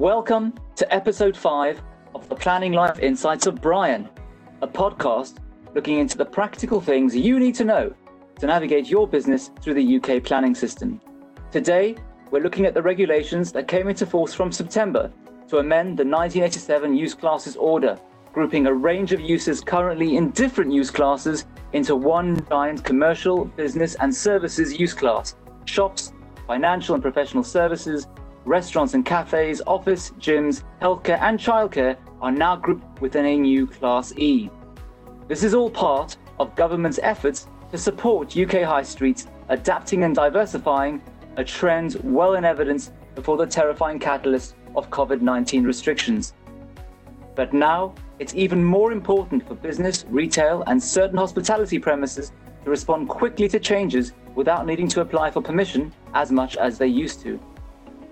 Welcome to episode 5 of the Planning Life Insights of Brian, a podcast looking into the practical things you need to know to navigate your business through the UK planning system. Today, we're looking at the regulations that came into force from September to amend the 1987 Use Classes Order, grouping a range of uses currently in different use classes into one giant commercial, business, and services use class shops, financial and professional services, restaurants and cafes, office, gyms, healthcare, and childcare are now grouped within a new Class E. This is all part of government's efforts to support UK high streets adapting and diversifying, a trend well in evidence before the terrifying catalyst of COVID 19 restrictions. But now, it's even more important for business, retail, and certain hospitality premises to respond quickly to changes without needing to apply for permission as much as they used to.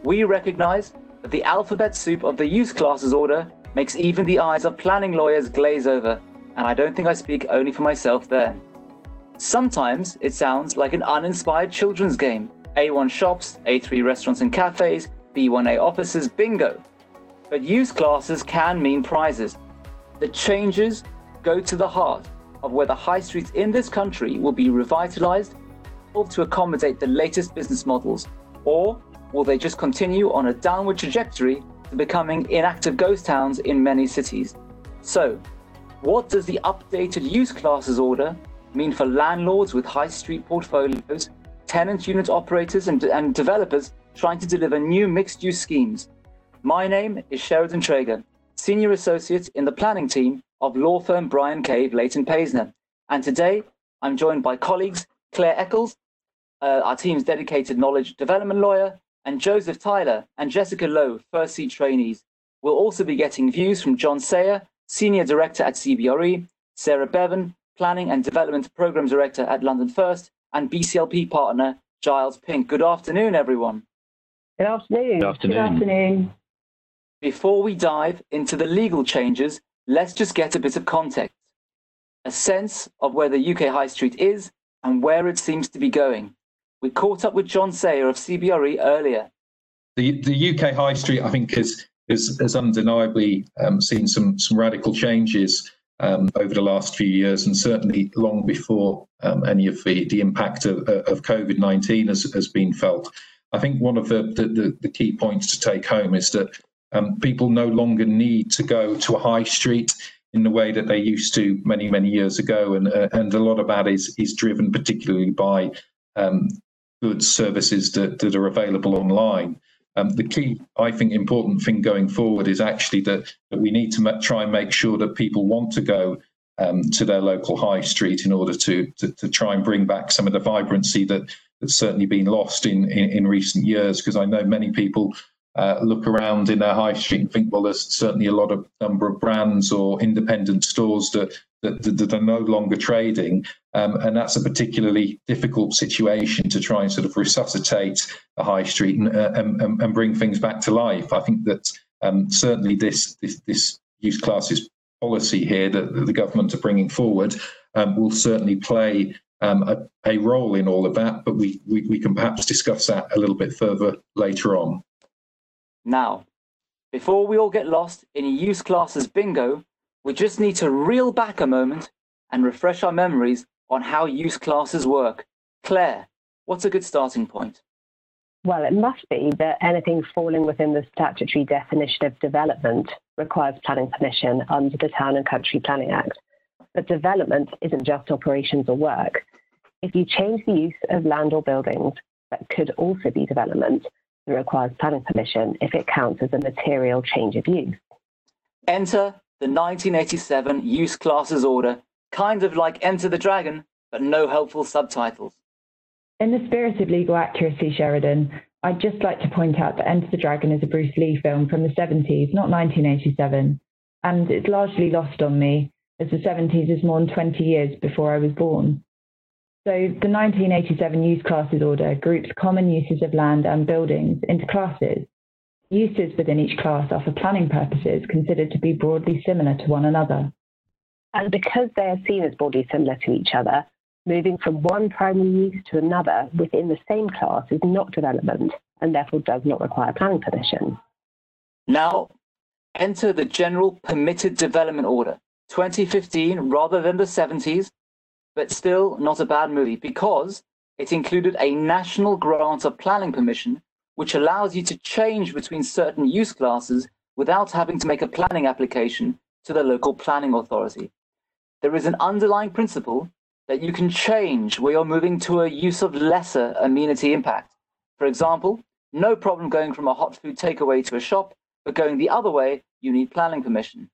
We recognise that the alphabet soup of the use classes order makes even the eyes of planning lawyers glaze over, and I don't think I speak only for myself there. Sometimes it sounds like an uninspired children's game A1 shops, A3 restaurants and cafes, B1A offices, bingo. But use classes can mean prizes. The changes go to the heart of whether high streets in this country will be revitalised or to accommodate the latest business models, or will they just continue on a downward trajectory to becoming inactive ghost towns in many cities? So, what does the updated use classes order mean for landlords with high street portfolios, tenant unit operators, and, and developers trying to deliver new mixed use schemes? My name is Sheridan Treger, Senior Associate in the planning team of law firm Bryan Cave Leighton Paisner. And today I'm joined by colleagues Clare Eccles uh, our team's dedicated knowledge development lawyer, and Joseph Tyler and Jessica Lowe, first seat trainees. We'll also be getting views from John Sayer, Senior Director at CBRE, Sarah Bevan, Planning and Development Program Director at London First, and BCLP partner Giles Pink. Good afternoon, everyone. Good afternoon. Good afternoon. Good afternoon. Before we dive into the legal changes, let's just get a bit of context. A sense of where the UK High Street is and where it seems to be going. We caught up with John Sayer of CBRE earlier. The, the UK high street, I think, has, has, has undeniably um, seen some, some radical changes um, over the last few years, and certainly long before um, any of the, the impact of, of COVID 19 has, has been felt. I think one of the, the, the key points to take home is that um, people no longer need to go to a high street in the way that they used to many many years ago, and uh, and a lot of that is is driven particularly by um, goods, services that, that are available online. Um, the key, I think, important thing going forward is actually that, that we need to try and make sure that people want to go um, to their local high street in order to, to, to try and bring back some of the vibrancy that that's certainly been lost in in, in recent years. Because I know many people uh, look around in their high street and think, well, there's certainly a lot of number of brands or independent stores that that, that are no longer trading, um, and that's a particularly difficult situation to try and sort of resuscitate the high street and, uh, and, and, bring things back to life. I think that um, certainly this, this this use classes policy here that, that the government are bringing forward um, will certainly play um, a, a, role in all of that, but we, we, we can perhaps discuss that a little bit further later on. Now, before we all get lost in use classes bingo, we just need to reel back a moment and refresh our memories on how use classes work. Clare, what's a good starting point? Well, it must be that anything falling within the statutory definition of development requires planning permission under the Town and Country Planning Act. But development isn't just operations or work. If you change the use of land or buildings, that could also be development, requires planning permission if it counts as a material change of use. Enter the 1987 Use Classes Order, kind of like Enter the Dragon, but no helpful subtitles. In the spirit of legal accuracy, Sheridan, I'd just like to point out that Enter the Dragon is a Bruce Lee film from the 70s, not 1987, and it's largely lost on me, as the 70s is more than 20 years before I was born. So the 1987 Use Classes Order groups common uses of land and buildings into classes. Uses within each class are for planning purposes considered to be broadly similar to one another. And because they are seen as broadly similar to each other, moving from one primary use to another within the same class is not development and therefore does not require planning permission. Now, enter the General Permitted Development Order, 2015 rather than the 70s, but still not a bad movie because it included a national grant of planning permission, which allows you to change between certain use classes without having to make a planning application to the local planning authority. There is an underlying principle that you can change where you're moving to a use of lesser amenity impact. For example, no problem going from a hot food takeaway to a shop, but going the other way, you need planning permission.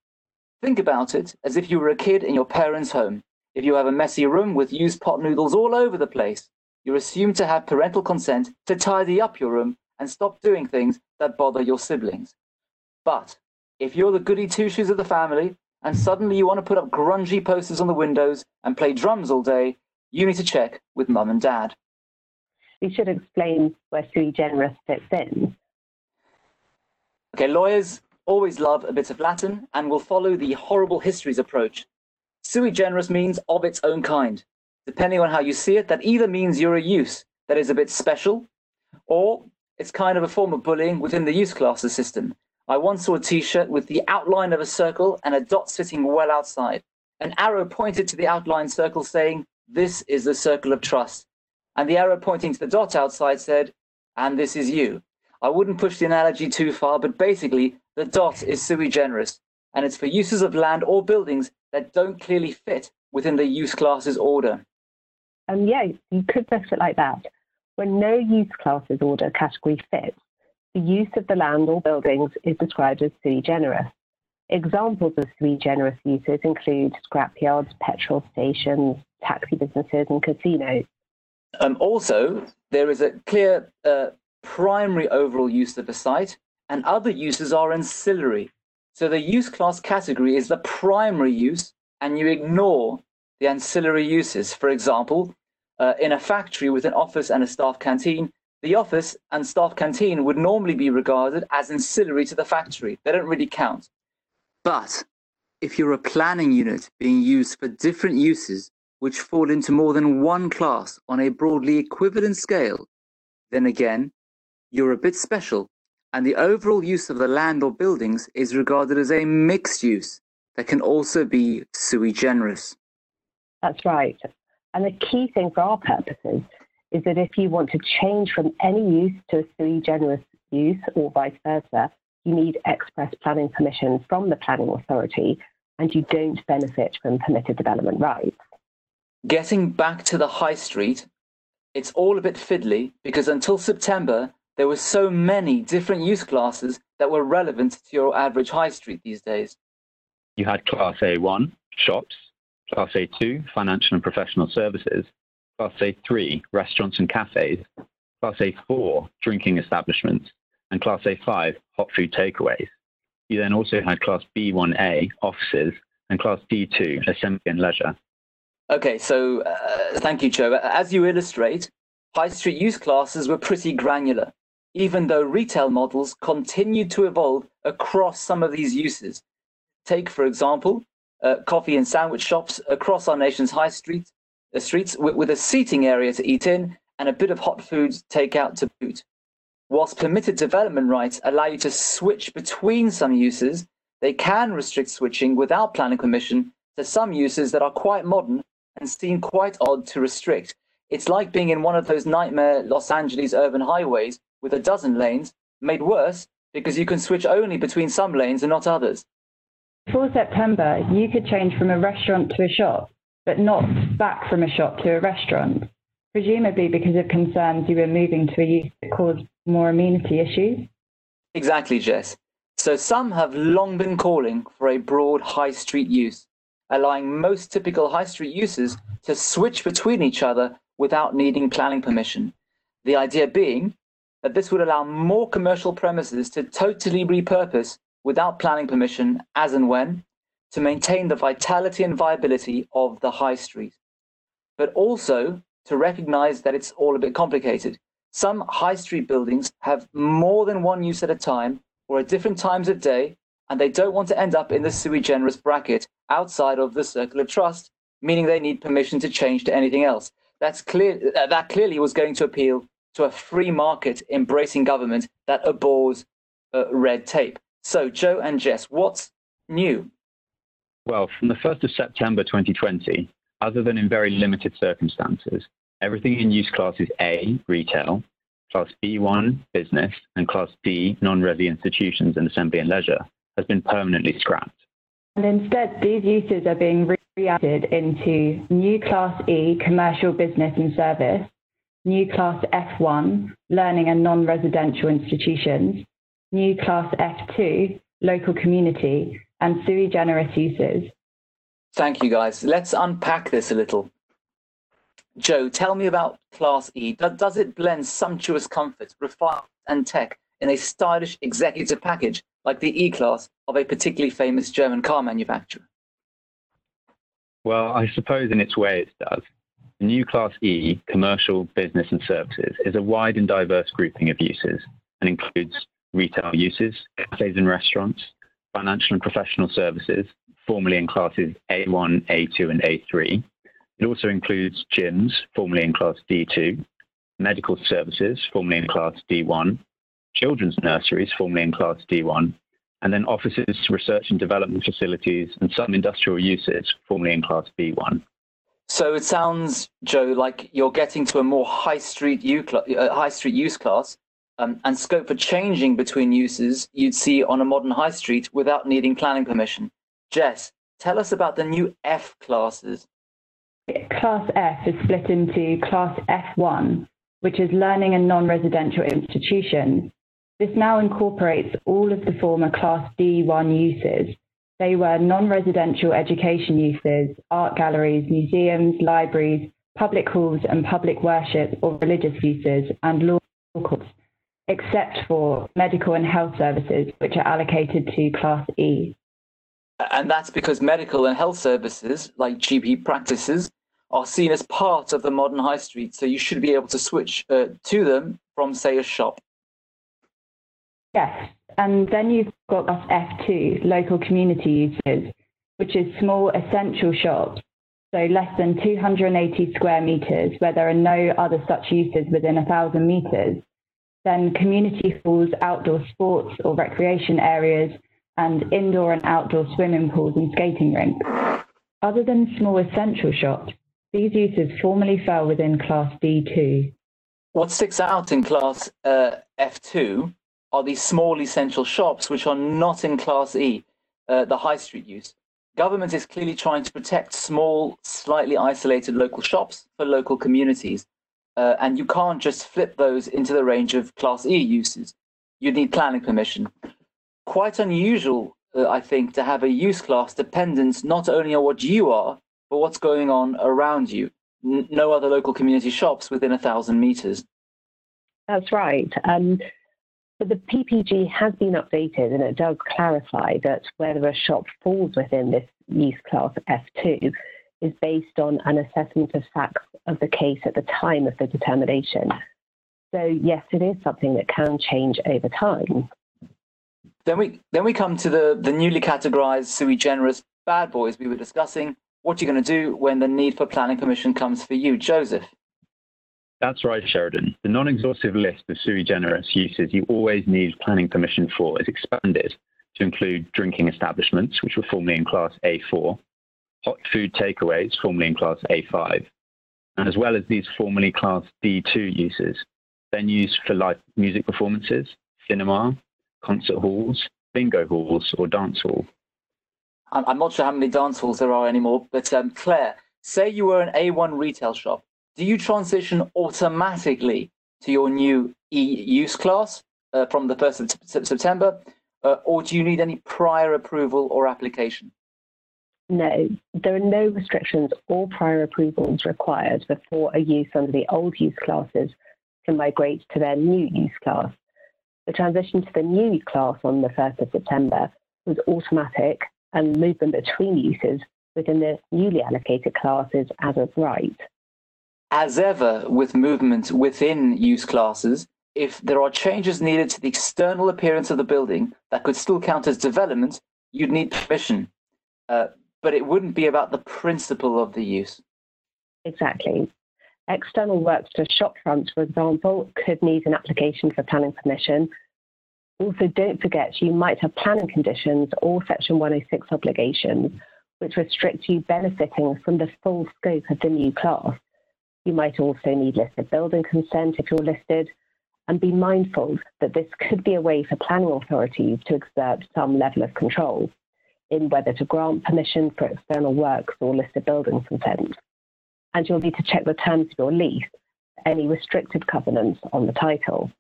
Think about it as if you were a kid in your parents' home. If you have a messy room with used pot noodles all over the place, you're assumed to have parental consent to tidy up your room and stop doing things that bother your siblings. But if you're the goody two shoes of the family and suddenly you want to put up grungy posters on the windows and play drums all day, you need to check with mum and dad. We should explain where sui generis fits in. Okay, lawyers always love a bit of Latin and will follow the horrible histories approach. Sui generis means of its own kind. Depending on how you see it, that either means you're a use that is a bit special, or it's kind of a form of bullying within the use classes system. I once saw a t-shirt with the outline of a circle and a dot sitting well outside. An arrow pointed to the outline circle saying, this is the circle of trust. And the arrow pointing to the dot outside said, and this is you. I wouldn't push the analogy too far, but basically the dot is sui generis, and it's for uses of land or buildings that don't clearly fit within the use classes order. And yeah, you could put it like that. When no use classes order category fits, the use of the land or buildings is described as sui generis. Examples of sui generis uses include scrapyards, petrol stations, taxi businesses, and casinos. Um, also, there is a clear uh, primary overall use of a site, and other uses are ancillary. So the use class category is the primary use, and you ignore the ancillary uses. For example, uh, in a factory with an office and a staff canteen, the office and staff canteen would normally be regarded as ancillary to the factory. They don't really count. But if you're a planning unit being used for different uses, which fall into more than one class on a broadly equivalent scale, then again, you're a bit special, and the overall use of the land or buildings is regarded as a mixed use that can also be sui generis. That's right. And the key thing for our purposes is that if you want to change from any use to a sui generis use or vice versa, you need express planning permission from the planning authority and you don't benefit from permitted development rights. Getting back to the high street, it's all a bit fiddly because until September, there were so many different use classes that were relevant to your average high street these days. You had Class A1, shops, Class A2, financial and professional services, Class A3, restaurants and cafes, Class A4, drinking establishments, and Class A5, hot food takeaways. You then also had Class B1A, offices, and Class D2, assembly and leisure. Okay, so uh, thank you, Joe. As you illustrate, high street use classes were pretty granular, even though retail models continued to evolve across some of these uses. Take, for example, uh, coffee and sandwich shops across our nation's high street, uh, streets with, with a seating area to eat in and a bit of hot food takeout to boot. Whilst permitted development rights allow you to switch between some uses, they can restrict switching without planning permission to some uses that are quite modern and seem quite odd to restrict. It's like being in one of those nightmare Los Angeles urban highways with a dozen lanes, made worse because you can switch only between some lanes and not others. For September, you could change from a restaurant to a shop, but not back from a shop to a restaurant, presumably because of concerns you were moving to a use that caused more amenity issues? Exactly, Jess. So some have long been calling for a broad high street use, allowing most typical high street uses to switch between each other without needing planning permission. The idea being that this would allow more commercial premises to totally repurpose without planning permission as and when to maintain the vitality and viability of the high street, but also to recognize that it's all a bit complicated. Some high street buildings have more than one use at a time or at different times of day, and they don't want to end up in the sui generis bracket outside of the circle of trust, meaning they need permission to change to anything else. That's clear. That clearly was going to appeal to a free market embracing government that abhors uh, red tape. So, Joe and Jess, what's new? Well, from the 1st of September 2020, other than in very limited circumstances, everything in use classes A, retail, class B1, business, and class D, non-resi institutions and assembly and leisure, has been permanently scrapped. And instead, these uses are being re-added into new class E, commercial, business and service, new class F1, learning and non-residential institutions, new class F2, local community, and sui generis uses. Thank you, guys. Let's unpack this a little. Joe, tell me about Class E. Does it blend sumptuous comfort, refinement, and tech in a stylish executive package like the E Class of a particularly famous German car manufacturer? Well, I suppose in its way it does. The new Class E, commercial, business, and services, is a wide and diverse grouping of uses and includes retail uses, cafes and restaurants, financial and professional services, formerly in classes A1, A2, and A3. It also includes gyms, formerly in class D2, medical services, formerly in class D1, children's nurseries, formerly in class D1, and then offices, research and development facilities, and some industrial uses, formerly in class B1. So it sounds, Joe, like you're getting to a more high street, U uh, high street use class um, and scope for changing between uses you'd see on a modern high street without needing planning permission. Jess, tell us about the new F classes. Class F is split into Class F1, which is learning and non-residential institutions. This now incorporates all of the former Class D1 uses. They were non-residential education uses, art galleries, museums, libraries, public halls and public worship or religious uses, and law courts except for medical and health services, which are allocated to Class E. And that's because medical and health services, like GP practices, are seen as part of the modern high street. So you should be able to switch uh, to them from, say, a shop. Yes. And then you've got Class F2, local community uses, which is small essential shops. So less than 280 square meters, where there are no other such uses within 1,000 meters then community halls, outdoor sports or recreation areas, and indoor and outdoor swimming pools and skating rinks. Other than small essential shops, these uses formerly fell within Class D2. What sticks out in Class uh, F2 are these small essential shops, which are not in Class E, uh, the high street use. Government is clearly trying to protect small, slightly isolated local shops for local communities. Uh, and you can't just flip those into the range of Class E uses. You need planning permission. Quite unusual, uh, I think, to have a use class dependent not only on what you are, but what's going on around you. N no other local community shops within a thousand meters. That's right. Um, but the PPG has been updated and it does clarify that whether a shop falls within this use class F2 is based on an assessment of facts of the case at the time of the determination. So yes, it is something that can change over time. Then we then we come to the the newly categorized sui generis bad boys we were discussing. What are you going to do when the need for planning permission comes for you, Joseph? That's right, Sheridan. The non-exhaustive list of sui generis uses you always need planning permission for is expanded to include drinking establishments, which were formerly in class A4, hot food takeaways, formerly in class A5, and as well as these formerly class D2 uses, venues for live music performances, cinema, concert halls, bingo halls, or dance hall. I'm not sure how many dance halls there are anymore, but um, Clare, say you were an A1 retail shop. Do you transition automatically to your new E use class uh, from the 1st of September, uh, or do you need any prior approval or application? No, there are no restrictions or prior approvals required before a use under the old use classes can migrate to their new use class. The transition to the new class on the 1st of September was automatic and movement between uses within the newly allocated classes as of right. As ever with movement within use classes, if there are changes needed to the external appearance of the building that could still count as development, you'd need permission. Uh, but it wouldn't be about the principle of the use. Exactly. External works to shop fronts, for example, could need an application for planning permission, Also, don't forget you might have planning conditions or Section 106 obligations which restrict you benefiting from the full scope of the new class. You might also need listed building consent if you're listed, and be mindful that this could be a way for planning authorities to exert some level of control in whether to grant permission for external works or listed building consent. And you'll need to check the terms of your lease, any restricted covenants on the title.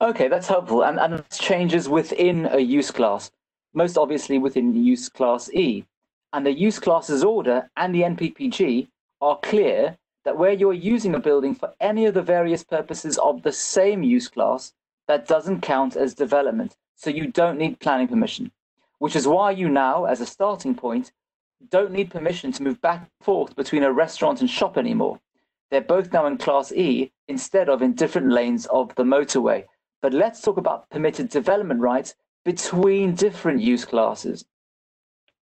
Okay, that's helpful. And, and changes within a use class, most obviously within use class E. And the use classes order and the NPPG are clear that where you're using a building for any of the various purposes of the same use class, that doesn't count as development. So you don't need planning permission, which is why you now, as a starting point, don't need permission to move back and forth between a restaurant and shop anymore. They're both now in Class E instead of in different lanes of the motorway. But let's talk about permitted development rights between different use classes.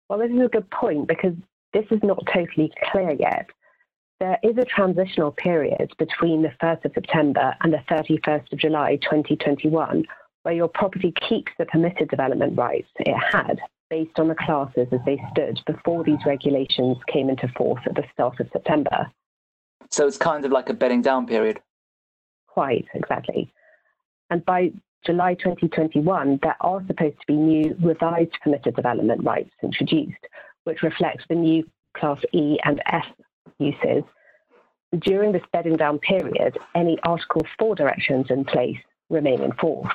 Well, this is a good point because this is not totally clear yet. There is a transitional period between the 1st of September and the 31st of July 2021 where your property keeps the permitted development rights it had based on the classes as they stood before these regulations came into force at the start of September. So it's kind of like a bedding down period. Quite, exactly. And by July 2021, there are supposed to be new revised permitted development rights introduced, which reflect the new Class E and F uses. During this bedding down period, any Article 4 directions in place remain in force.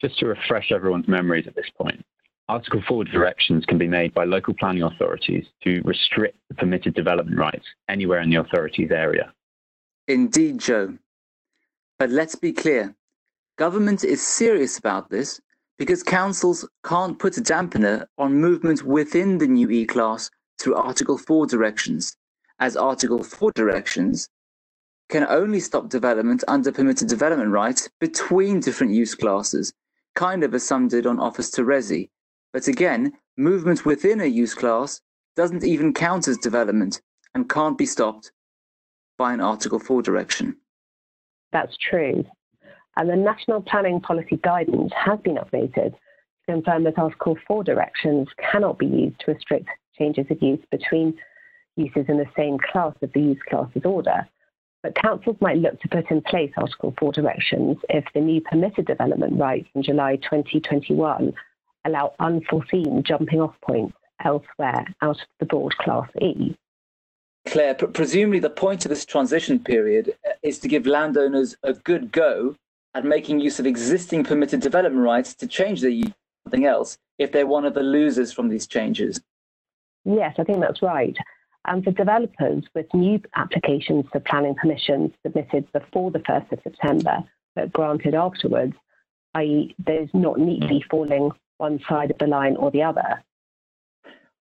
Just to refresh everyone's memories at this point, Article 4 directions can be made by local planning authorities to restrict the permitted development rights anywhere in the authority's area. Indeed, Joe. But let's be clear government is serious about this because councils can't put a dampener on movement within the new E class through Article 4 directions, as Article 4 directions can only stop development under permitted development rights between different use classes, kind of as some did on Office to Resi. But again, movement within a use class doesn't even count as development and can't be stopped by an Article 4 direction. That's true. And the National Planning Policy Guidance has been updated to confirm that Article 4 directions cannot be used to restrict changes of use between uses in the same class of the use classes order. But councils might look to put in place Article 4 directions if the new permitted development rights in July 2021 allow unforeseen jumping off points elsewhere out of the broad Class E. Clare, presumably the point of this transition period uh, is to give landowners a good go at making use of existing permitted development rights to change their use something else if they're one of the losers from these changes. Yes, I think that's right. And for developers with new applications for planning permissions submitted before the 1st of September but granted afterwards, i.e., those not neatly falling one side of the line or the other.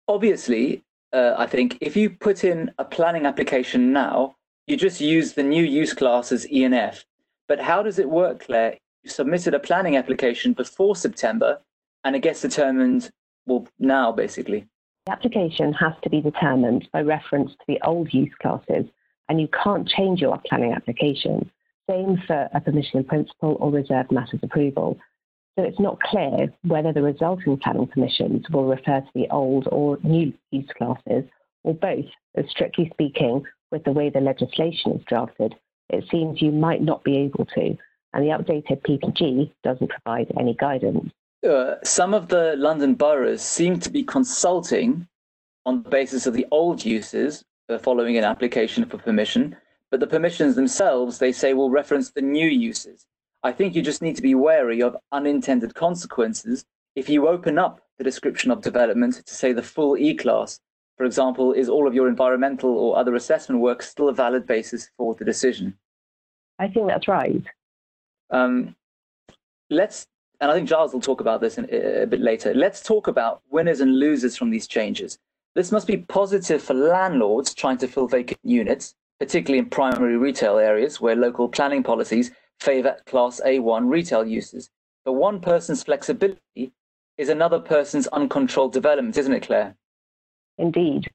Obviously, uh, I think if you put in a planning application now, you just use the new use classes E and F. But how does it work, Clare? You submitted a planning application before September and it gets determined, well, now basically. The application has to be determined by reference to the old use classes, and you can't change your planning application. Same for a permission in principle or reserved matters approval. So it's not clear whether the resulting planning permissions will refer to the old or new use classes, or both, as strictly speaking, with the way the legislation is drafted, it seems you might not be able to, and the updated PPG doesn't provide any guidance. Uh, some of the London boroughs seem to be consulting on the basis of the old uses uh, following an application for permission, but the permissions themselves, they say, will reference the new uses. I think you just need to be wary of unintended consequences if you open up the description of development to say the full E class. For example, is all of your environmental or other assessment work still a valid basis for the decision? I think that's right. Um, let's and I think Giles will talk about this in, uh, a bit later. Let's talk about winners and losers from these changes. This must be positive for landlords trying to fill vacant units, particularly in primary retail areas where local planning policies favour Class A1 retail uses. But one person's flexibility is another person's uncontrolled development, isn't it, Clare? Indeed.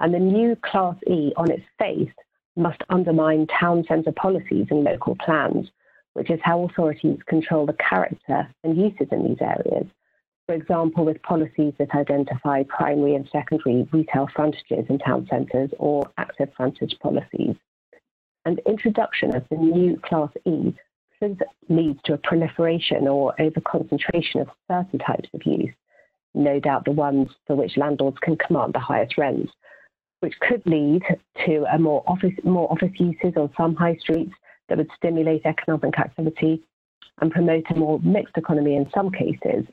And the new Class E on its face must undermine town centre policies and local plans which is how authorities control the character and uses in these areas. For example, with policies that identify primary and secondary retail frontages in town centres or active frontage policies. And introduction of the new Class E could lead to a proliferation or overconcentration of certain types of use, no doubt the ones for which landlords can command the highest rents, which could lead to a more office more office uses on some high streets that would stimulate economic activity and promote a more mixed economy in some cases,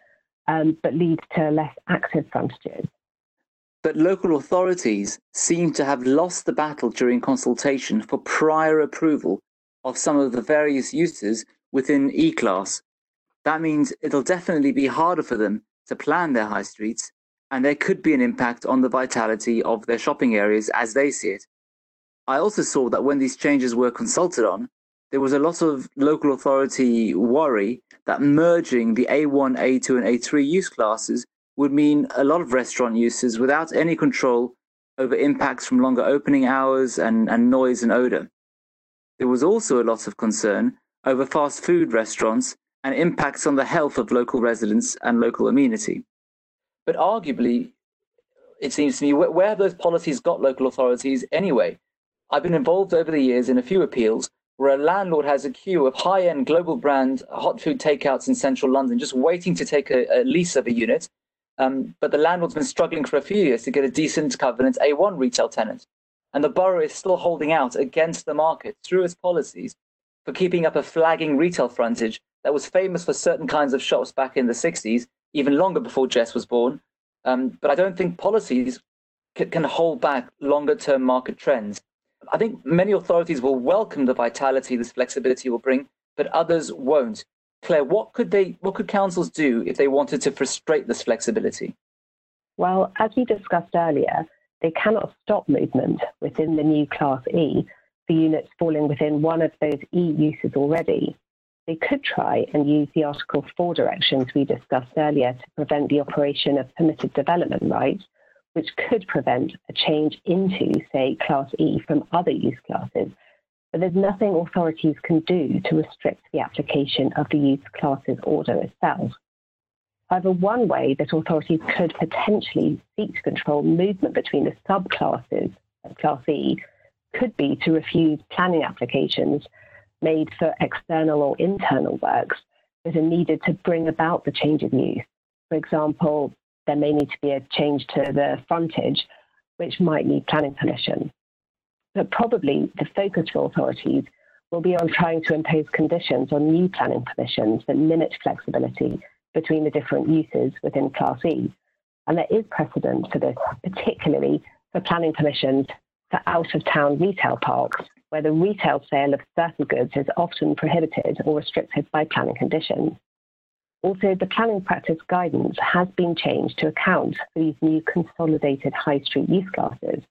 um, but lead to less active frontages. But local authorities seem to have lost the battle during consultation for prior approval of some of the various uses within E class. That means it'll definitely be harder for them to plan their high streets, and there could be an impact on the vitality of their shopping areas as they see it. I also saw that when these changes were consulted on, there was a lot of local authority worry that merging the A1, A2, and A3 use classes would mean a lot of restaurant uses without any control over impacts from longer opening hours and, and noise and odor. There was also a lot of concern over fast food restaurants and impacts on the health of local residents and local amenity. But arguably, it seems to me, where, where have those policies got local authorities anyway? I've been involved over the years in a few appeals where a landlord has a queue of high end global brand hot food takeouts in central London just waiting to take a, a lease of a unit. Um, but the landlord's been struggling for a few years to get a decent covenant A1 retail tenant. And the borough is still holding out against the market through its policies for keeping up a flagging retail frontage that was famous for certain kinds of shops back in the 60s, even longer before Jess was born. Um, but I don't think policies can hold back longer term market trends. I think many authorities will welcome the vitality this flexibility will bring, but others won't. Clare, what could they what could councils do if they wanted to frustrate this flexibility? Well, as we discussed earlier, they cannot stop movement within the new Class E for units falling within one of those E uses already. They could try and use the Article 4 directions we discussed earlier to prevent the operation of permitted development rights which could prevent a change into, say, Class E from other use classes. But there's nothing authorities can do to restrict the application of the use classes order itself. However, one way that authorities could potentially seek to control movement between the subclasses of Class E could be to refuse planning applications made for external or internal works that are needed to bring about the change of use. For example, there may need to be a change to the frontage, which might need planning permission. But probably the focus for authorities will be on trying to impose conditions on new planning permissions that limit flexibility between the different uses within Class E. And there is precedent for this, particularly for planning permissions for out of town retail parks, where the retail sale of certain goods is often prohibited or restricted by planning conditions. Also, the planning practice guidance has been changed to account for these new consolidated high street use classes.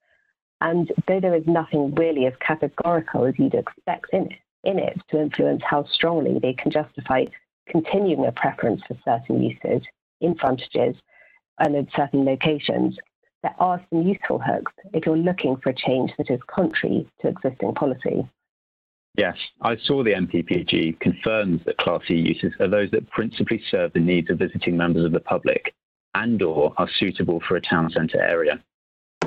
And though there is nothing really as categorical as you'd expect in it, in it to influence how strongly they can justify continuing a preference for certain uses in frontages and in certain locations, there are some useful hooks if you're looking for a change that is contrary to existing policy. Yes, I saw the NPPG confirms that Class E uses are those that principally serve the needs of visiting members of the public and or are suitable for a town centre area.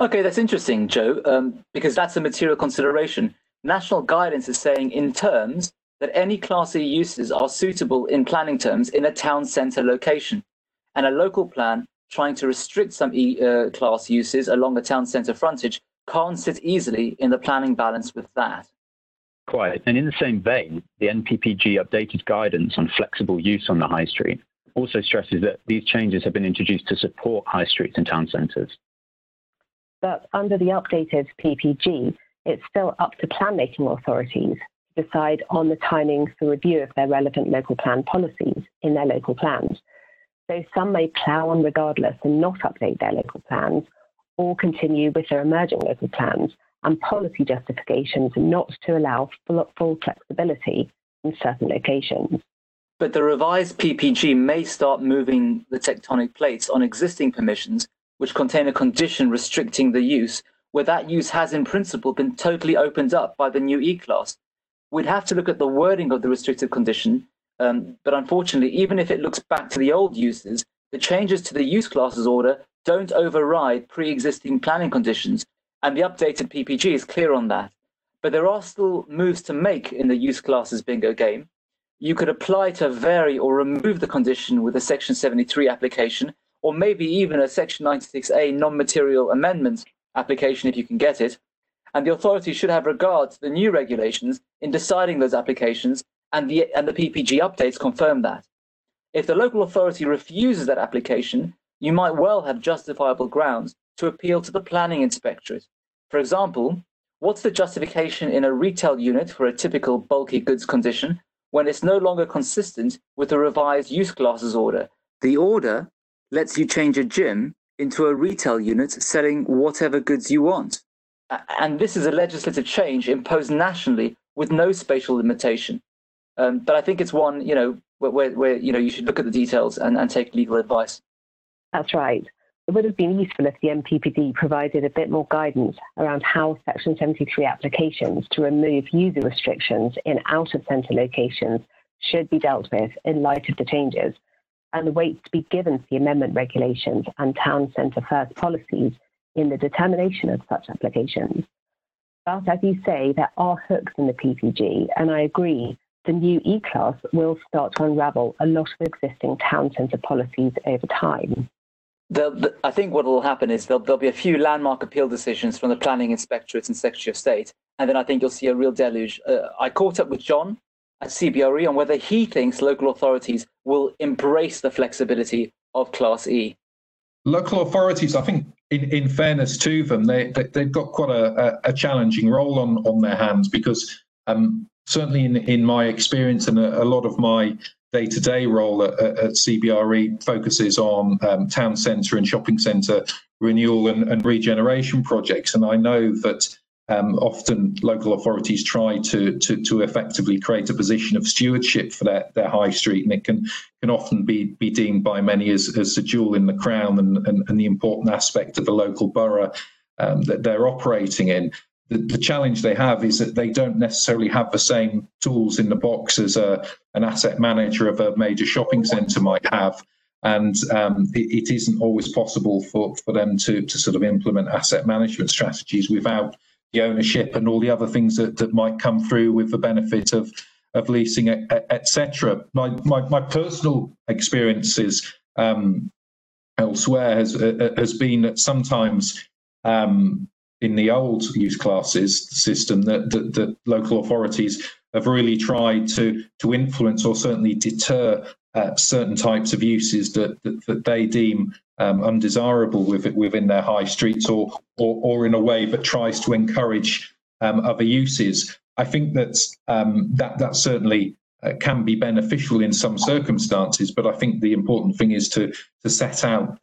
Okay, that's interesting, Joe, um, because that's a material consideration. National guidance is saying in terms that any Class E uses are suitable in planning terms in a town centre location. And a local plan trying to restrict some E uh, class uses along a town centre frontage can't sit easily in the planning balance with that. Quite. And in the same vein, the NPPG updated guidance on flexible use on the high street also stresses that these changes have been introduced to support high streets and town centres. But under the updated PPG, it's still up to plan making authorities to decide on the timing for review of their relevant local plan policies in their local plans. So some may plough on regardless and not update their local plans, or continue with their emerging local plans and policy justifications not to allow full, flexibility in certain locations. But the revised PPG may start moving the tectonic plates on existing permissions which contain a condition restricting the use, where that use has in principle been totally opened up by the new E class. we'd have to look at the wording of the restrictive condition. Um, but unfortunately, even if it looks back to the old uses, the changes to the use classes order don't override pre-existing planning conditions, and the updated PPG is clear on that. But there are still moves to make in the use classes bingo game. You could apply to vary or remove the condition with a Section 73 application, or maybe even a Section 96A non-material amendment application if you can get it. And the authority should have regard to the new regulations in deciding those applications, and the, and the PPG updates confirm that. If the local authority refuses that application, you might well have justifiable grounds to appeal to the planning inspectorate. For example, what's the justification in a retail unit for a typical bulky goods condition when it's no longer consistent with the revised use classes order? The order lets you change a gym into a retail unit selling whatever goods you want. And this is a legislative change imposed nationally with no spatial limitation. Um, but I think it's one, you know, where, where, where, you know you should look at the details and, and take legal advice. That's right. It would have been useful if the NPPG provided a bit more guidance around how Section 73 applications to remove user restrictions in out of centre locations should be dealt with in light of the changes and the weight to be given to the amendment regulations and town centre first policies in the determination of such applications. But as you say, there are hooks in the PPG, and I agree the new E-class will start to unravel a lot of existing town centre policies over time. I think what will happen is there'll, there'll, be a few landmark appeal decisions from the planning inspectorate and secretary of state, and then I think you'll see a real deluge. Uh, I caught up with John at CBRE on whether he thinks local authorities will embrace the flexibility of Class E. Local authorities, I think, in, in fairness to them, they, they, have got quite a, a, challenging role on, on their hands because um, certainly in, in my experience and a, a lot of my day-to-day role at, at, CBRE focuses on um, town centre and shopping centre renewal and, and, regeneration projects. And I know that um, often local authorities try to, to, to effectively create a position of stewardship for their, their high street, and it can can often be be deemed by many as, as a jewel in the crown and, and, and the important aspect of the local borough um, that they're operating in. The, the, challenge they have is that they don't necessarily have the same tools in the box as a, an asset manager of a major shopping centre might have. And um, it, it isn't always possible for, for them to, to sort of implement asset management strategies without the ownership and all the other things that, that might come through with the benefit of of leasing, etc. My, my, my personal experiences um, elsewhere has uh, has been that sometimes um, in the old use classes system that, that, that local authorities have really tried to to influence or certainly deter uh, certain types of uses that that, that they deem um, undesirable with within their high streets or, or, or in a way that tries to encourage um, other uses. I think that um, that that certainly uh, can be beneficial in some circumstances, but I think the important thing is to to set out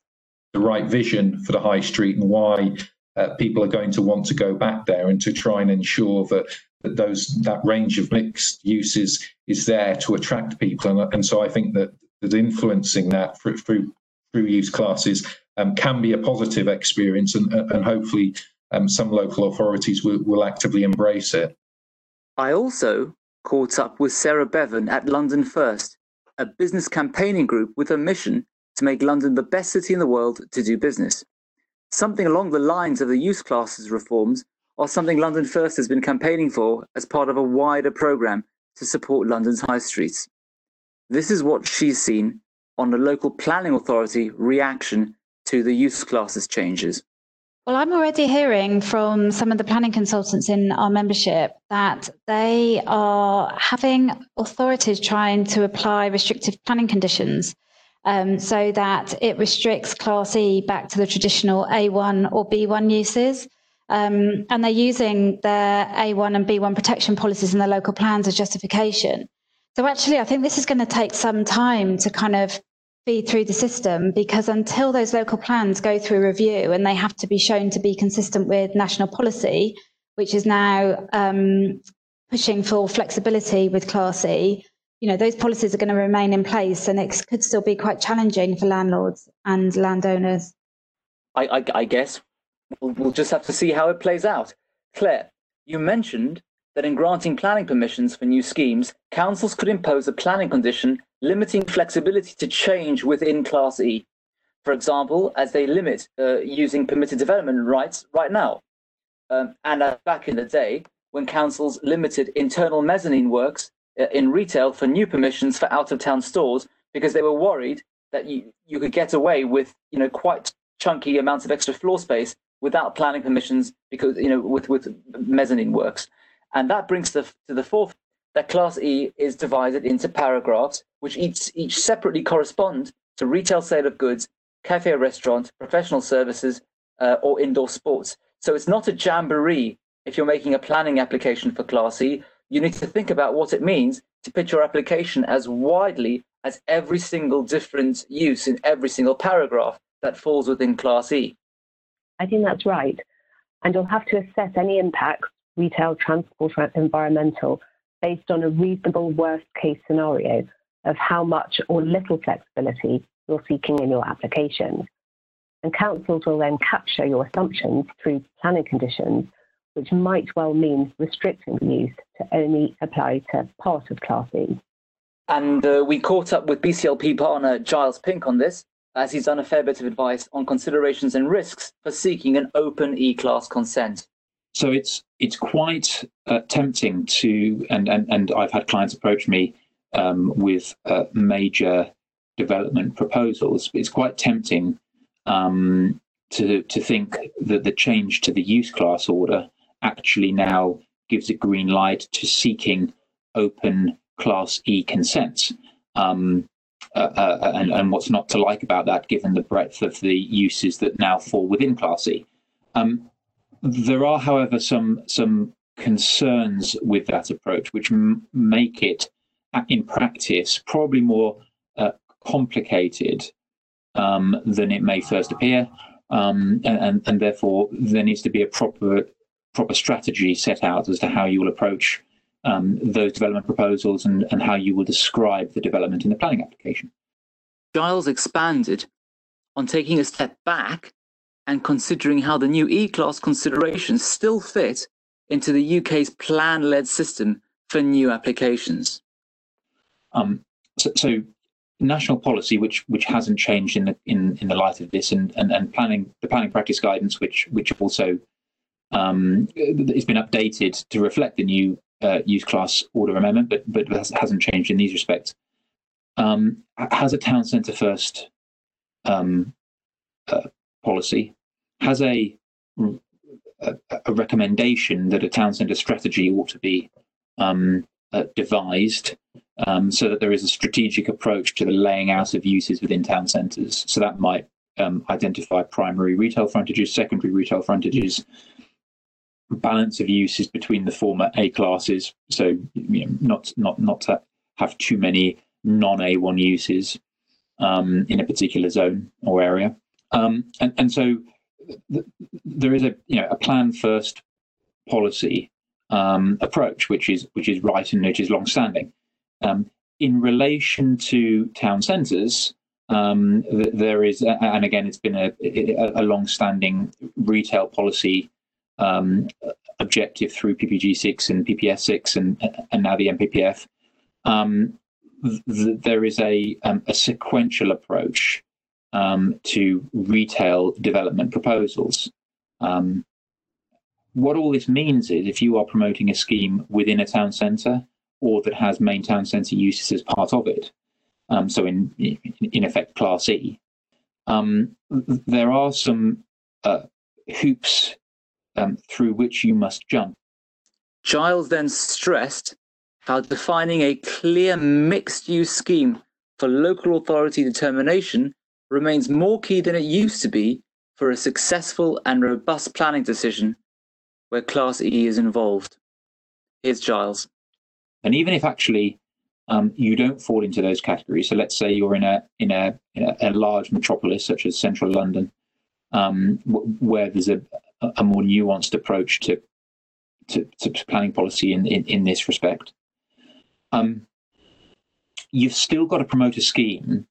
the right vision for the high street and why uh, people are going to want to go back there, and to try and ensure that that those that range of mixed uses is there to attract people, and, and so I think that that influencing that through, through through use classes um, can be a positive experience, and, and hopefully um, some local authorities will, will actively embrace it. I also caught up with Sarah Bevan at London First, a business campaigning group with a mission to make London the best city in the world to do business. Something along the lines of the use classes reforms or something London First has been campaigning for as part of a wider programme to support London's high streets. This is what she's seen on the local planning authority reaction to the use classes changes? Well, I'm already hearing from some of the planning consultants in our membership that they are having authorities trying to apply restrictive planning conditions um, so that it restricts Class E back to the traditional A1 or B1 uses. Um, and they're using their A1 and B1 protection policies in their local plans as justification. So actually, I think this is going to take some time to kind of feed through the system because until those local plans go through review and they have to be shown to be consistent with national policy, which is now um, pushing for flexibility with Class E, you know, those policies are going to remain in place and it could still be quite challenging for landlords and landowners. I, I, I guess we'll, we'll just have to see how it plays out. Clare, you mentioned that in granting planning permissions for new schemes, councils could impose a planning condition limiting flexibility to change within Class E. For example, as they limit uh, using permitted development rights right now. Um, and uh, back in the day, when councils limited internal mezzanine works in retail for new permissions for out of town stores because they were worried that you, you could get away with you know quite chunky amounts of extra floor space without planning permissions because you know with with mezzanine works. And that brings the, to the fourth that class E is divided into paragraphs which each each separately correspond to retail sale of goods cafe or restaurant professional services uh, or indoor sports. So it's not a jamboree if you're making a planning application for class E you need to think about what it means to pitch your application as widely as every single different use in every single paragraph that falls within Class E. I think that's right. And you'll have to assess any impacts, retail, transport, or environmental, based on a reasonable worst case scenario of how much or little flexibility you're seeking in your application. And councils will then capture your assumptions through planning conditions which might well mean restricting the use to only apply to part of Class E. And uh, we caught up with BCLP partner Giles Pink on this, as he's done a fair bit of advice on considerations and risks for seeking an open E-class consent. So it's it's quite uh, tempting to, and, and and I've had clients approach me um, with uh, major development proposals. It's quite tempting um, to to think that the change to the use class order actually now gives a green light to seeking open Class E consents. Um, uh, uh, and, and, what's not to like about that, given the breadth of the uses that now fall within Class E. Um, there are, however, some some concerns with that approach, which make it, in practice, probably more uh, complicated um, than it may first appear, um, and, and, and therefore there needs to be a proper proper strategy set out as to how you will approach um, those development proposals and, and how you will describe the development in the planning application. Giles expanded on taking a step back and considering how the new E-class considerations still fit into the UK's plan-led system for new applications. Um, so, so, national policy, which which hasn't changed in the in, in the light of this, and, and, and planning the planning practice guidance, which which also um, it's been updated to reflect the new uh, use class order amendment, but but hasn't changed in these respects. Um, has a town centre first um, uh, policy, has a, a, a recommendation that a town centre strategy ought to be um, uh, devised um, so that there is a strategic approach to the laying out of uses within town centres. So that might um, identify primary retail frontages, secondary retail frontages, balance of uses between the former A classes. So you know, not not not to have too many non A1 uses um, in a particular zone or area. Um, and, and so th- there is a you know a plan first policy um, approach, which is which is right and which is long standing. Um, in relation to town centres, um, th- there is, and again, it's been a, a, a long standing retail policy um, objective through PPG6 and PPS6 and, and now the NPPF, um, th- there is a, um, a sequential approach um, to retail development proposals. Um, what all this means is if you are promoting a scheme within a town centre or that has main town centre uses as part of it, um, so in, in effect Class E, there are some uh, hoops um, through which you must jump. Giles then stressed how defining a clear mixed use scheme for local authority determination remains more key than it used to be for a successful and robust planning decision where Class E is involved. Here's Giles. And even if actually um, you don't fall into those categories, so let's say you're in a in a, in a, a large metropolis such as central London, um, w- where there's a, a more nuanced approach to to, to planning policy in, in, in this respect. Um, you've still got to promote a scheme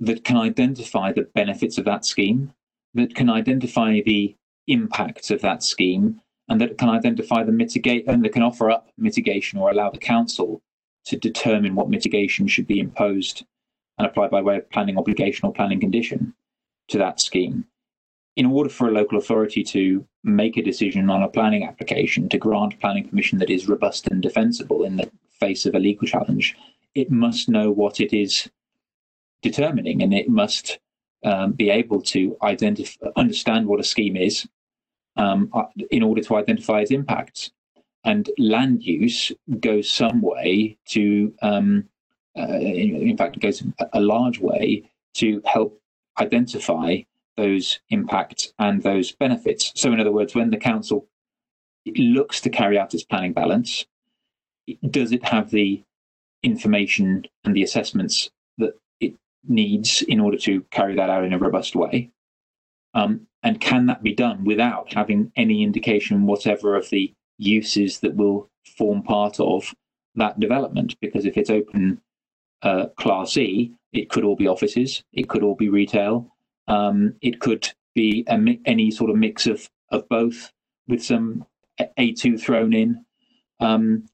that can identify the benefits of that scheme, that can identify the impacts of that scheme, and that can identify the mitigate and that can offer up mitigation or allow the council to determine what mitigation should be imposed and applied by way of planning obligation or planning condition to that scheme. In order for a local authority to make a decision on a planning application to grant planning permission that is robust and defensible in the face of a legal challenge, it must know what it is determining and it must um, be able to identify, understand what a scheme is um, uh, in order to identify its impacts. And land use goes some way to, um, uh, in, in, fact, it goes a large way to help identify those impacts and those benefits. So, in other words, when the council looks to carry out its planning balance, does it have the information and the assessments that it needs in order to carry that out in a robust way? Um, and can that be done without having any indication whatever of the uses that will form part of that development? Because if it's open uh, Class E, it could all be offices, it could all be retail, um, it could be mi- any sort of mix of, of both with some A2 thrown in. Um,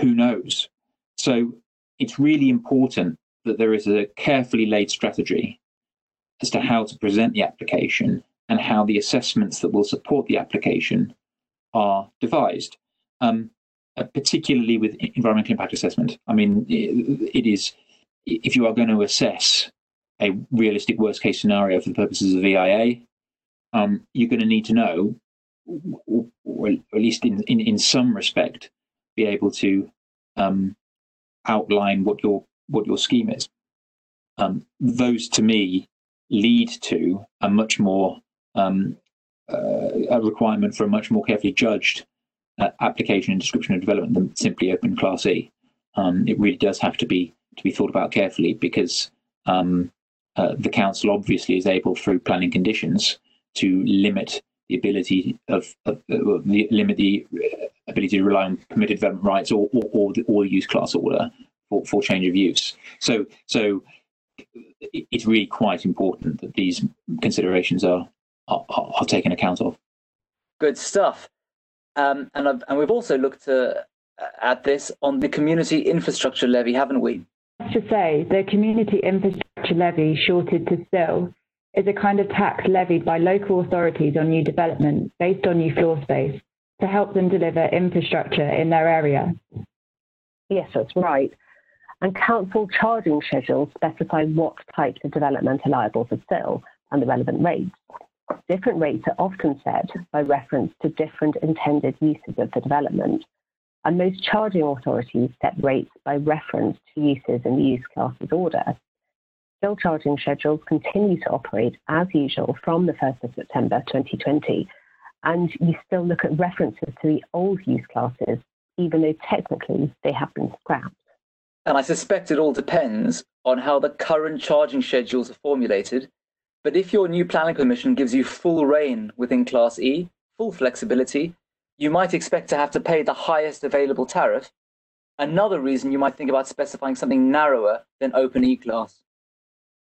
who knows? So it's really important that there is a carefully laid strategy as to how to present the application and how the assessments that will support the application are devised, um, uh, particularly with environmental impact assessment. I mean, it, it is, if you are going to assess a realistic worst case scenario for the purposes of EIA, um, you're going to need to know, or, at least in, in, in some respect, be able to um, outline what your what your scheme is. Um, those to me lead to a much more um, uh, a requirement for a much more carefully judged uh, application and description of development than simply open class E. Um, it really does have to be to be thought about carefully because um, uh, the council obviously is able through planning conditions to limit the ability of, of uh, the, limit the uh, ability to rely on permitted development rights or or, or, the, or use class order for, for change of use. So so it's really quite important that these considerations are are, are taken account of. Good stuff. Um, and I've, and we've also looked to, uh, at this on the community infrastructure levy, haven't we? To say the community infrastructure levy, shorted to CIL, is a kind of tax levied by local authorities on new development based on new floor space to help them deliver infrastructure in their area. Yes, that's right. And council charging schedules specify what types of development are liable for CIL and the relevant rates. Different rates are often set by reference to different intended uses of the development, and most charging authorities set rates by reference to uses in the use classes order. CIL charging schedules continue to operate as usual from the 1st of September 2020, and you still look at references to the old use classes, even though technically they have been scrapped. And I suspect it all depends on how the current charging schedules are formulated. But if your new planning permission gives you full reign within Class E, full flexibility, you might expect to have to pay the highest available tariff. Another reason you might think about specifying something narrower than Open E class.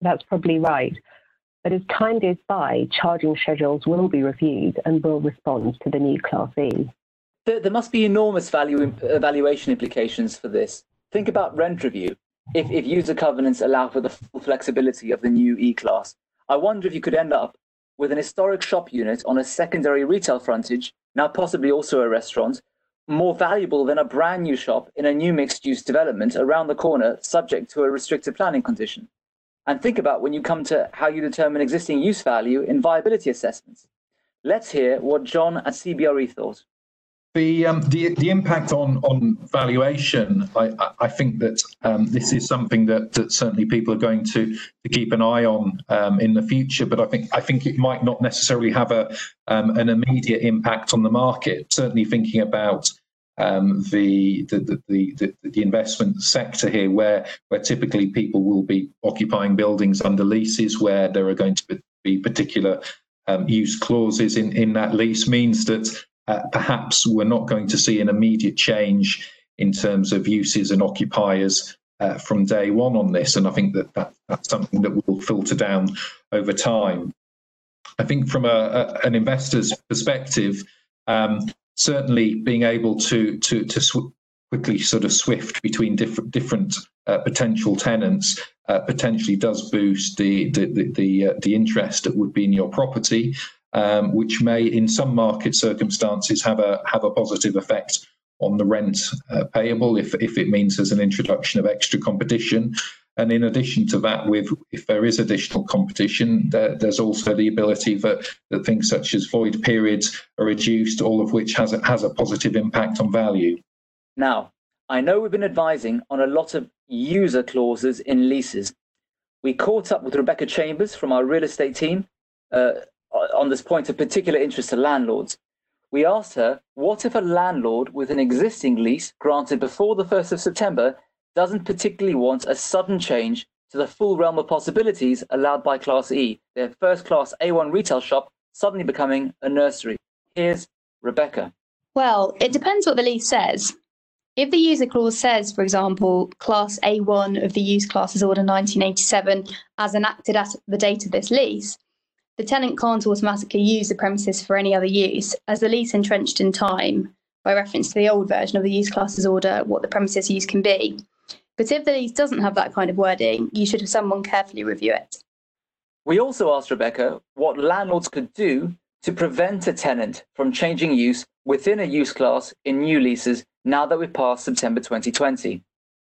That's probably right. But as time goes by, charging schedules will be reviewed and will respond to the new Class E. There, there must be enormous value evaluation uh, implications for this. Think about rent review. If, if user covenants allow for the full flexibility of the new E class, I wonder if you could end up with an historic shop unit on a secondary retail frontage, now possibly also a restaurant, more valuable than a brand new shop in a new mixed use development around the corner, subject to a restricted planning condition. And think about when you come to how you determine existing use value in viability assessments. Let's hear what John at CBRE thought. The, um, the the impact on on valuation, I, I think that um, this is something that, that certainly people are going to, to keep an eye on um, in the future. But I think I think it might not necessarily have a um, an immediate impact on the market. Certainly, thinking about um, the, the, the, the, investment sector here, where where typically people will be occupying buildings under leases, where there are going to be particular um, use clauses in, in that lease, means that uh, perhaps we're not going to see an immediate change in terms of uses and occupiers uh, from day one on this. And I think that, that that's something that will filter down over time. I think from a, a, an investor's perspective, Um, certainly, being able to to to sw- quickly sort of swift between different different uh, potential tenants uh, potentially does boost the the the the, uh, the, interest that would be in your property, um, which may, in some market circumstances, have a have a positive effect on the rent uh, payable if if it means there's an introduction of extra competition. And in addition to that, with if there is additional competition, there, there's also the ability that, that things such as void periods are reduced, all of which has a, has a positive impact on value. Now, I know we've been advising on a lot of user clauses in leases. We caught up with Rebecca Chambers from our real estate team uh, on this point of particular interest to landlords. We asked her, what if a landlord with an existing lease granted before the 1st of September doesn't particularly want a sudden change to the full realm of possibilities allowed by Class E, their first class A1 retail shop suddenly becoming a nursery? Here's Rebecca. Well, it depends what the lease says. If the user clause says, for example, Class A1 of the Use Classes Order 1987 as enacted at the date of this lease, the tenant can't automatically use the premises for any other use, as the lease entrenched in time, by reference to the old version of the Use Classes Order, what the premises use can be. But if the lease doesn't have that kind of wording, you should have someone carefully review it. We also asked Rebecca what landlords could do to prevent a tenant from changing use within a use class in new leases now that we've passed September 2020?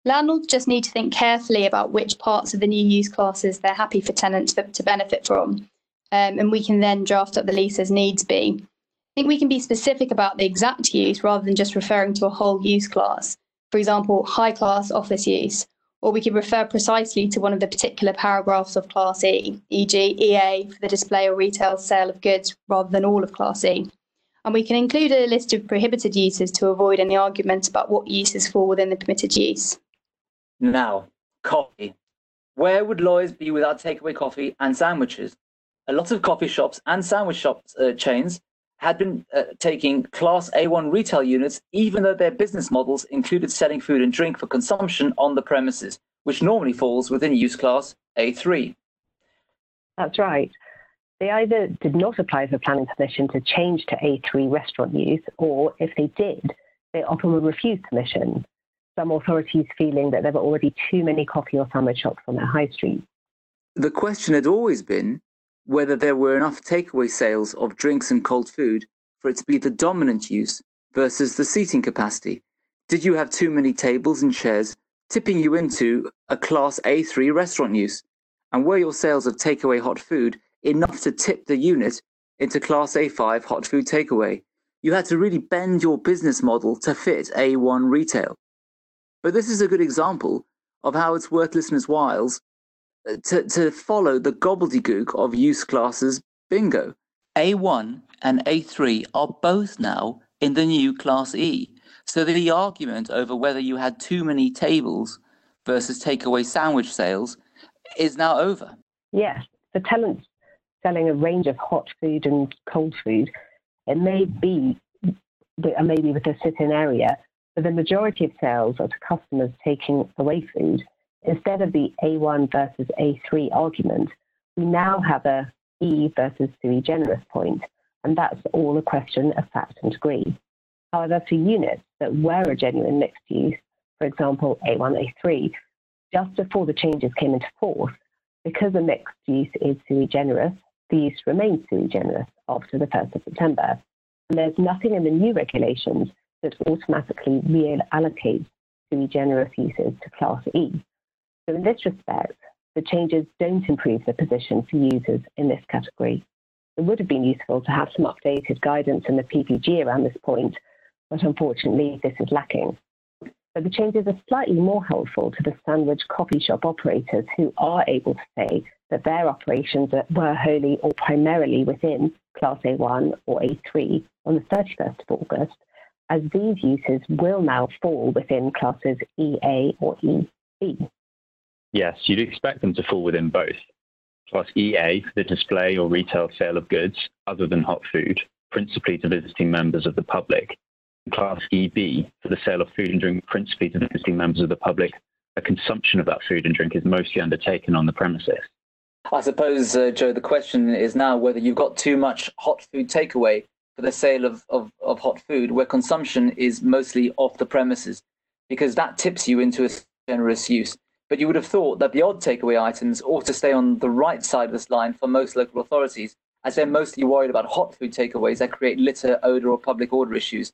Landlords just need to think carefully about which parts of the new use classes they're happy for tenants to, to benefit from, um, and we can then draft up the lease as needs be. I think we can be specific about the exact use rather than just referring to a whole use class. For example, high class office use, or we could refer precisely to one of the particular paragraphs of Class E, e.g., EA for the display or retail sale of goods rather than all of Class E. And we can include a list of prohibited uses to avoid any argument about what uses fall within the permitted use. Now, coffee. Where would lawyers be without takeaway coffee and sandwiches? A lot of coffee shops and sandwich shops uh, chains had been uh, taking Class A1 retail units, even though their business models included selling food and drink for consumption on the premises, which normally falls within use class A3. That's right. They either did not apply for planning permission to change to A3 restaurant use, or if they did, they often would refuse permission. Some authorities feeling that there were already too many coffee or sandwich shops on their high street. The question had always been whether there were enough takeaway sales of drinks and cold food for it to be the dominant use versus the seating capacity. Did you have too many tables and chairs tipping you into a Class A3 restaurant use? And were your sales of takeaway hot food enough to tip the unit into Class A5 hot food takeaway. You had to really bend your business model to fit A1 retail. But this is a good example of how it's worth listeners' whiles to, to follow the gobbledygook of use classes bingo. A1 and A3 are both now in the new Class E. So the argument over whether you had too many tables versus takeaway sandwich sales is now over. Yes, the tenants selling a range of hot food and cold food, it may be uh, maybe with a sit-in area, but the majority of sales are to customers taking away food. Instead of the A1 versus A3 argument, we now have a E versus sui generis point, and that's all a question of fact and degree. However, for units that were a genuine mixed use, for example, A1, A3, just before the changes came into force, because a mixed use is sui generis, these remain sui generis after the 1st of September. And there's nothing in the new regulations that automatically reallocates sui generis uses to Class E. So in this respect, the changes don't improve the position for users in this category. It would have been useful to have some updated guidance in the PPG around this point, but unfortunately this is lacking. But the changes are slightly more helpful to the sandwich coffee shop operators who are able to say that their operations were wholly or primarily within Class A1 or A3 on the 31st of August, as these uses will now fall within classes EA or EB. Yes, you'd expect them to fall within both. Class EA for the display or retail sale of goods other than hot food, principally to visiting members of the public. Class EB for the sale of food and drink principally to visiting members of the public. A consumption of that food and drink is mostly undertaken on the premises. I suppose, uh, Joe, the question is now whether you've got too much hot food takeaway for the sale of, of, of hot food where consumption is mostly off the premises, because that tips you into a generous use. But you would have thought that the odd takeaway items ought to stay on the right side of this line for most local authorities, as they're mostly worried about hot food takeaways that create litter, odor, or public order issues.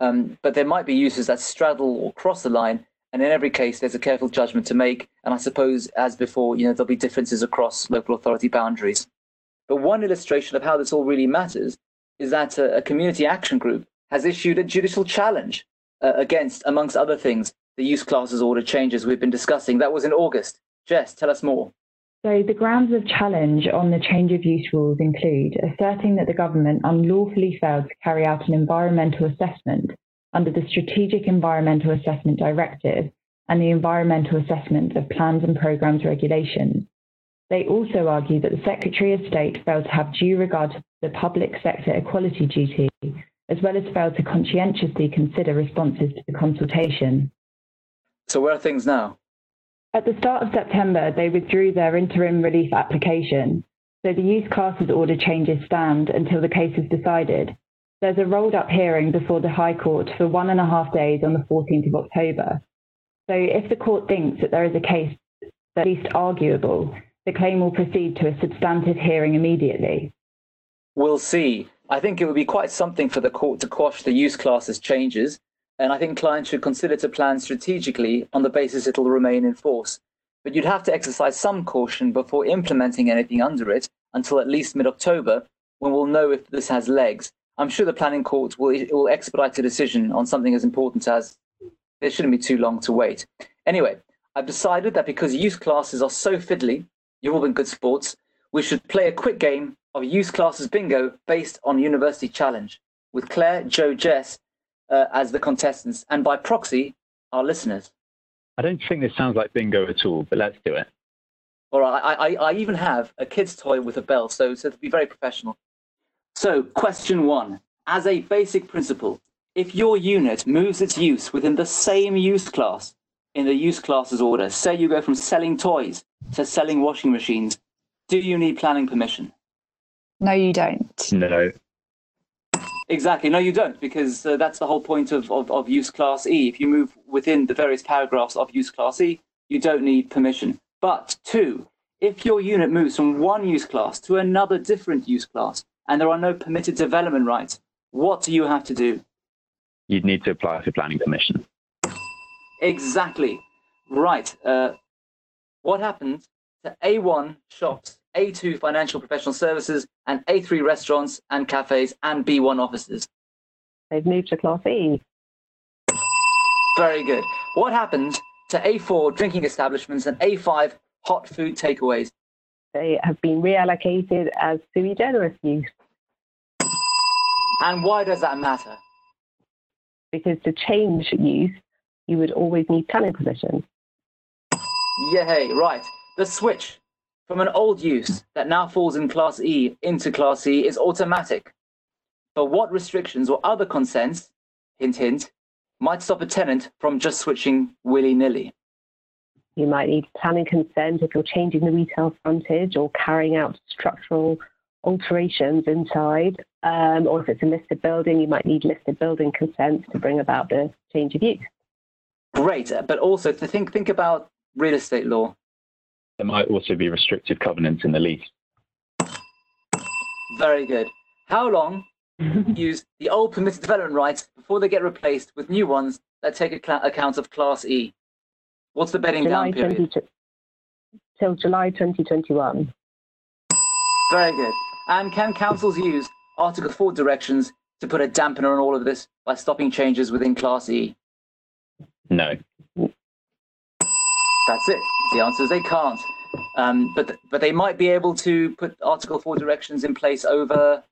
Um, but there might be uses that straddle or cross the line, and in every case, there's a careful judgment to make. And I suppose, as before, you know, there'll be differences across local authority boundaries. But one illustration of how this all really matters is that a, a community action group has issued a judicial challenge uh, against, amongst other things, the use classes order changes we've been discussing. That was in August. Jess, tell us more. So, the grounds of challenge on the change of use rules include asserting that the government unlawfully failed to carry out an environmental assessment under the Strategic Environmental Assessment Directive and the Environmental Assessment of Plans and Programmes Regulations. They also argue that the Secretary of State failed to have due regard to the public sector equality duty, as well as failed to conscientiously consider responses to the consultation. So, where are things now? At the start of September, they withdrew their interim relief application, so the use classes order changes stand until the case is decided. There's a rolled up hearing before the High Court for one and a half days on the 14th of October. So if the court thinks that there is a case at least arguable, the claim will proceed to a substantive hearing immediately. We'll see. I think it would be quite something for the court to quash the use classes changes and I think clients should consider to plan strategically on the basis it'll remain in force. But you'd have to exercise some caution before implementing anything under it until at least mid October, when we'll know if this has legs. I'm sure the planning court will, will expedite a decision on something as important as it shouldn't be too long to wait. Anyway, I've decided that because use classes are so fiddly, you've all been good sports, we should play a quick game of use classes bingo based on University Challenge with Clare, Joe, Jess, uh, as the contestants, and by proxy, our listeners. I don't think this sounds like bingo at all, but let's do it. All right, I, I, I even have a kid's toy with a bell, so, so to be very professional. So, question one As a basic principle, if your unit moves its use within the same use class in the use classes order, say you go from selling toys to selling washing machines, do you need planning permission? No, you don't. No. Exactly. No, you don't, because uh, that's the whole point of, of, of use class E. If you move within the various paragraphs of use class E, you don't need permission. But two, if your unit moves from one use class to another different use class and there are no permitted development rights, what do you have to do? You'd need to apply for planning permission. Exactly. Right. Uh, what happens to A1 shops a2 financial professional services, and A3 restaurants and cafes and B1 offices. They've moved to Class E. Very good. What happened to A4 drinking establishments and A5 hot food takeaways? They have been reallocated as sui generis use. And why does that matter? Because to change use, you would always need planning permission. Yay, right. The switch from an old use that now falls in Class E into Class C is automatic. But what restrictions or other consents, hint hint, might stop a tenant from just switching willy-nilly? You might need planning consent if you're changing the retail frontage or carrying out structural alterations inside, um, or if it's a listed building, you might need listed building consent to bring about the change of use. Great, but also to think think about real estate law. There might also be restrictive covenants in the lease. Very good. How long use the old permitted development rights before they get replaced with new ones that take account of Class E? What's the bedding July down period? 20, till July 2021. Very good. And can councils use Article 4 directions to put a dampener on all of this by stopping changes within Class E? No. That's it. The answer is they can't. Um, but but they might be able to put Article 4 directions in place over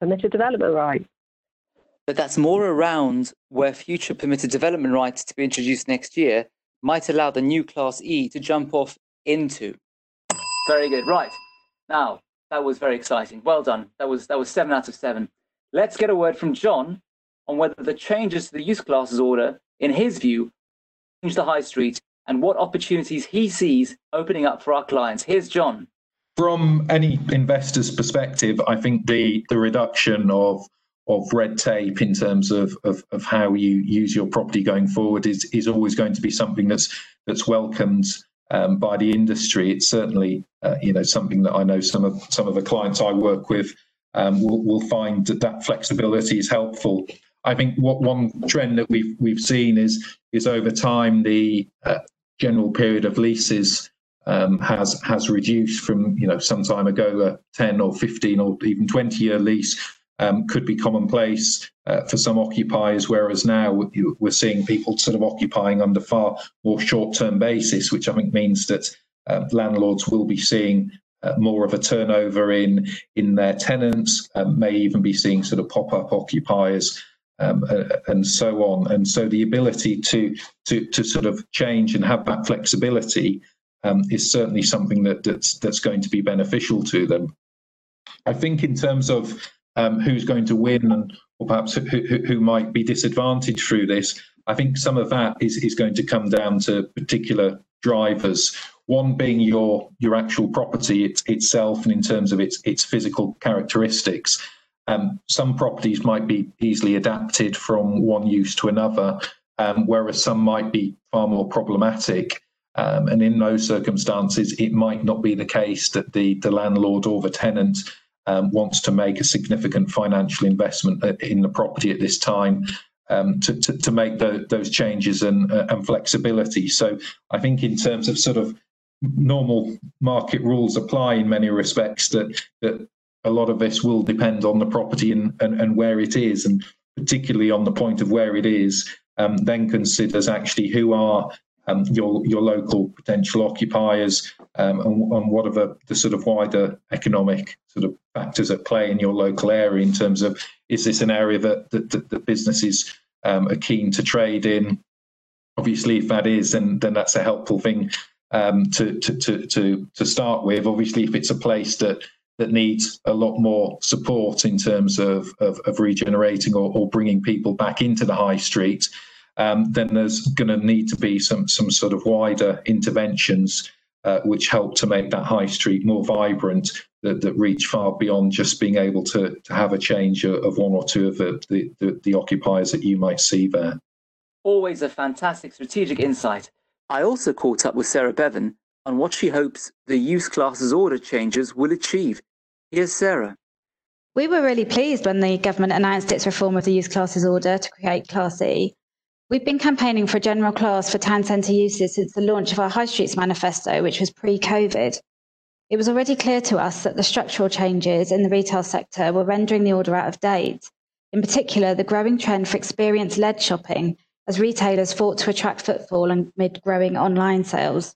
permitted development rights. But that's more around where future permitted development rights to be introduced next year might allow the new Class E to jump off into. Very good. Right. Now, that was very exciting. Well done. That was that was seven out of seven. Let's get a word from John on whether the changes to the use classes order, in his view, change the high street and what opportunities he sees opening up for our clients. Here's John. From any investor's perspective, I think the, the reduction of of red tape in terms of, of, of how you use your property going forward is, is always going to be something that's that's welcomed um, by the industry. It's certainly uh, you know something that I know some of some of the clients I work with um, will, will find that that flexibility is helpful. I think what one trend that we've we've seen is is over time the uh, general period of leases um, has has reduced from you know some time ago a 10 or 15 or even 20 year lease um, could be commonplace uh, for some occupiers, whereas now we're seeing people sort of occupying under far more short term basis, which I think means that uh, landlords will be seeing uh, more of a turnover in in their tenants, um, may even be seeing sort of pop up occupiers. Um, and so on, and so the ability to to to sort of change and have that flexibility um, is certainly something that that's that's going to be beneficial to them. I think in terms of um, who's going to win and or perhaps who, who, who, might be disadvantaged through this. I think some of that is, is going to come down to particular drivers. One being your your actual property it, itself and in terms of its its physical characteristics. Um, some properties might be easily adapted from one use to another, um, whereas some might be far more problematic. Um, and in those circumstances, it might not be the case that the, the landlord or the tenant um, wants to make a significant financial investment in the property at this time um, to, to, to, make the, those changes and, uh, and flexibility. So I think in terms of sort of normal market rules apply in many respects that, that a lot of this will depend on the property and, and, and where it is, and particularly on the point of where it is, um, then considers actually who are um, your your local potential occupiers um, and, and, what are the, the sort of wider economic sort of factors at play in your local area in terms of is this an area that that, that, that businesses um, are keen to trade in? Obviously, if that is, then then that's a helpful thing um, to, to to to to start with. Obviously, if it's a place that that needs a lot more support in terms of, of, of regenerating or, or bringing people back into the high street, um, then there's going to need to be some some sort of wider interventions uh, which help to make that high street more vibrant that, that reach far beyond just being able to, to have a change of one or two of the, the, the, the occupiers that you might see there. Always a fantastic strategic insight. I also caught up with Sarah Bevan on what she hopes the use classes order changes will achieve. Here's Sarah. We were really pleased when the government announced its reform of the use classes order to create Class E We've been campaigning for a general class for town centre uses since the launch of our High Streets Manifesto, which was pre COVID. It was already clear to us that the structural changes in the retail sector were rendering the order out of date. In particular, the growing trend for experience led shopping as retailers fought to attract footfall amid growing online sales.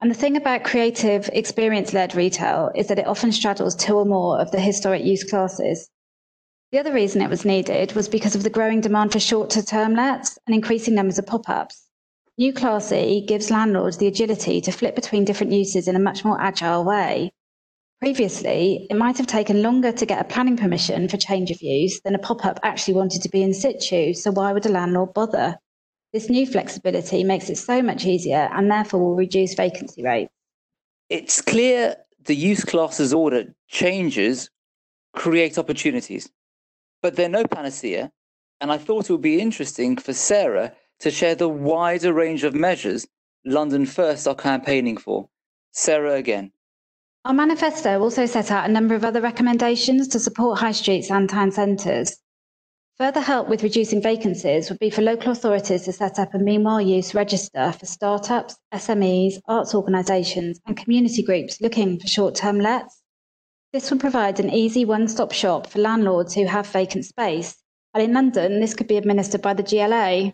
And the thing about creative experience led retail is that it often straddles two or more of the historic use classes. The other reason it was needed was because of the growing demand for shorter term lets and increasing numbers of pop ups. New Class E gives landlords the agility to flip between different uses in a much more agile way. Previously, it might have taken longer to get a planning permission for change of use than a pop up actually wanted to be in situ, so why would a landlord bother? This new flexibility makes it so much easier and therefore will reduce vacancy rates. It's clear the use classes order changes create opportunities but they're no panacea. And I thought it would be interesting for Sarah to share the wider range of measures London First are campaigning for. Sarah again. Our manifesto also set out a number of other recommendations to support high streets and town centres. Further help with reducing vacancies would be for local authorities to set up a meanwhile use register for startups, SMEs, arts organisations, and community groups looking for short term lets. This would provide an easy one-stop shop for landlords who have vacant space, and in London, this could be administered by the GLA.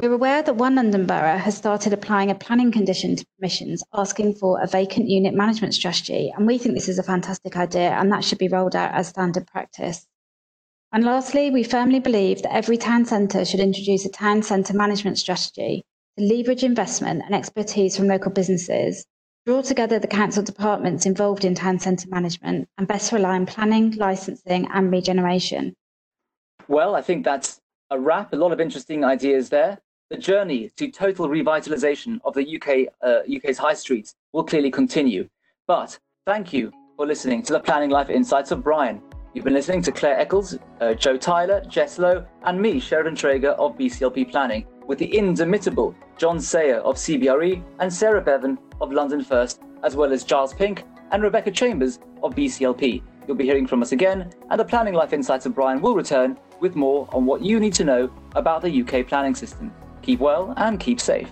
We're aware that one London borough has started applying a planning condition to permissions asking for a vacant unit management strategy, and we think this is a fantastic idea and that should be rolled out as standard practice. And lastly, we firmly believe that every town centre should introduce a town centre management strategy to leverage investment and expertise from local businesses draw together the council departments involved in town centre management and best rely on planning, licensing and regeneration. Well, I think that's a wrap. A lot of interesting ideas there. The journey to total revitalisation of the UK, uh, UK's high streets will clearly continue. But thank you for listening to the Planning Life Insights of Brian. You've been listening to Clare Eccles, uh, Joe Tyler, Jess Lowe, and me, Sheridan Treger of BCLP Planning, with the indomitable John Sayer of CBRE and Sarah Bevan of London First, as well as Giles Pink and Rebecca Chambers of BCLP. You'll be hearing from us again, and the Planning Life Insights of Brian will return with more on what you need to know about the UK planning system. Keep well and keep safe.